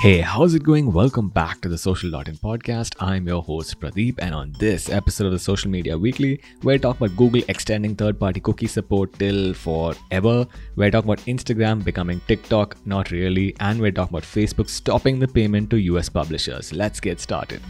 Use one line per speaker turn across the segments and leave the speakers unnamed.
Hey, how's it going? Welcome back to the Social Dot In podcast. I'm your host Pradeep, and on this episode of the Social Media Weekly, we're talking about Google extending third-party cookie support till forever. We're talking about Instagram becoming TikTok, not really, and we're talking about Facebook stopping the payment to US publishers. Let's get started.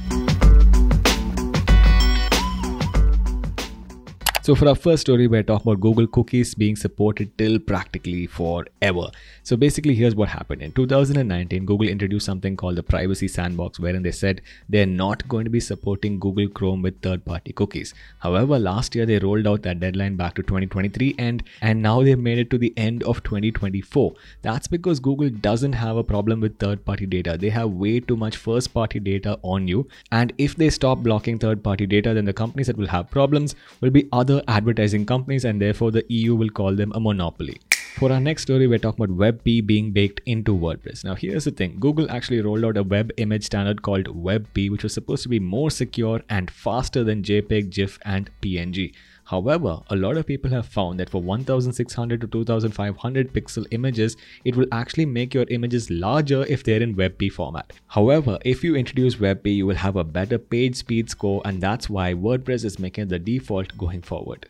So for our first story, we're talking about Google cookies being supported till practically forever. So basically, here's what happened. In 2019, Google introduced something called the Privacy Sandbox, wherein they said they're not going to be supporting Google Chrome with third-party cookies. However, last year they rolled out that deadline back to 2023, and and now they've made it to the end of 2024. That's because Google doesn't have a problem with third-party data. They have way too much first-party data on you, and if they stop blocking third-party data, then the companies that will have problems will be other other advertising companies, and therefore the EU will call them a monopoly. For our next story, we're talking about WebP being baked into WordPress. Now, here's the thing Google actually rolled out a web image standard called WebP, which was supposed to be more secure and faster than JPEG, GIF, and PNG. However, a lot of people have found that for 1600 to 2500 pixel images, it will actually make your images larger if they're in WebP format. However, if you introduce WebP, you will have a better page speed score and that's why WordPress is making the default going forward.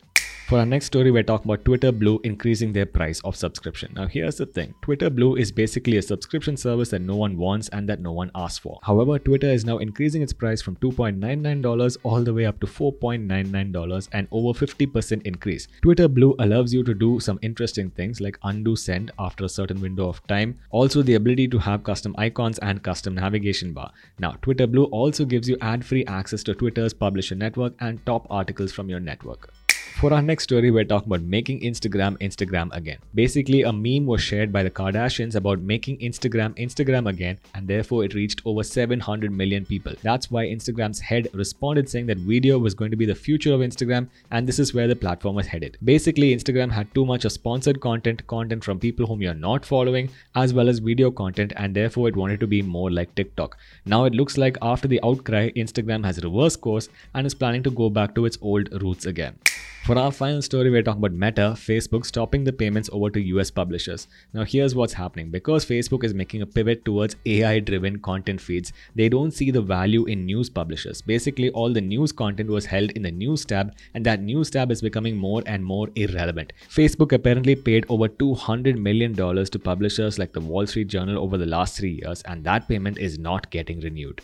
For our next story, we're talking about Twitter Blue increasing their price of subscription. Now, here's the thing Twitter Blue is basically a subscription service that no one wants and that no one asks for. However, Twitter is now increasing its price from $2.99 all the way up to $4.99 and over 50% increase. Twitter Blue allows you to do some interesting things like undo send after a certain window of time, also the ability to have custom icons and custom navigation bar. Now, Twitter Blue also gives you ad free access to Twitter's publisher network and top articles from your network. For our next story, we're talking about making Instagram Instagram again. Basically, a meme was shared by the Kardashians about making Instagram Instagram again, and therefore it reached over 700 million people. That's why Instagram's head responded saying that video was going to be the future of Instagram, and this is where the platform was headed. Basically, Instagram had too much of sponsored content, content from people whom you're not following, as well as video content, and therefore it wanted to be more like TikTok. Now it looks like after the outcry, Instagram has reversed course and is planning to go back to its old roots again. For our final story, we're talking about Meta, Facebook stopping the payments over to US publishers. Now, here's what's happening because Facebook is making a pivot towards AI driven content feeds, they don't see the value in news publishers. Basically, all the news content was held in the news tab, and that news tab is becoming more and more irrelevant. Facebook apparently paid over $200 million to publishers like the Wall Street Journal over the last three years, and that payment is not getting renewed.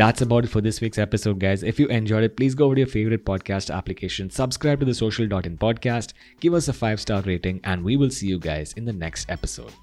That's about it for this week's episode, guys. If you enjoyed it, please go over to your favorite podcast application, subscribe to the social.in podcast, give us a five star rating, and we will see you guys in the next episode.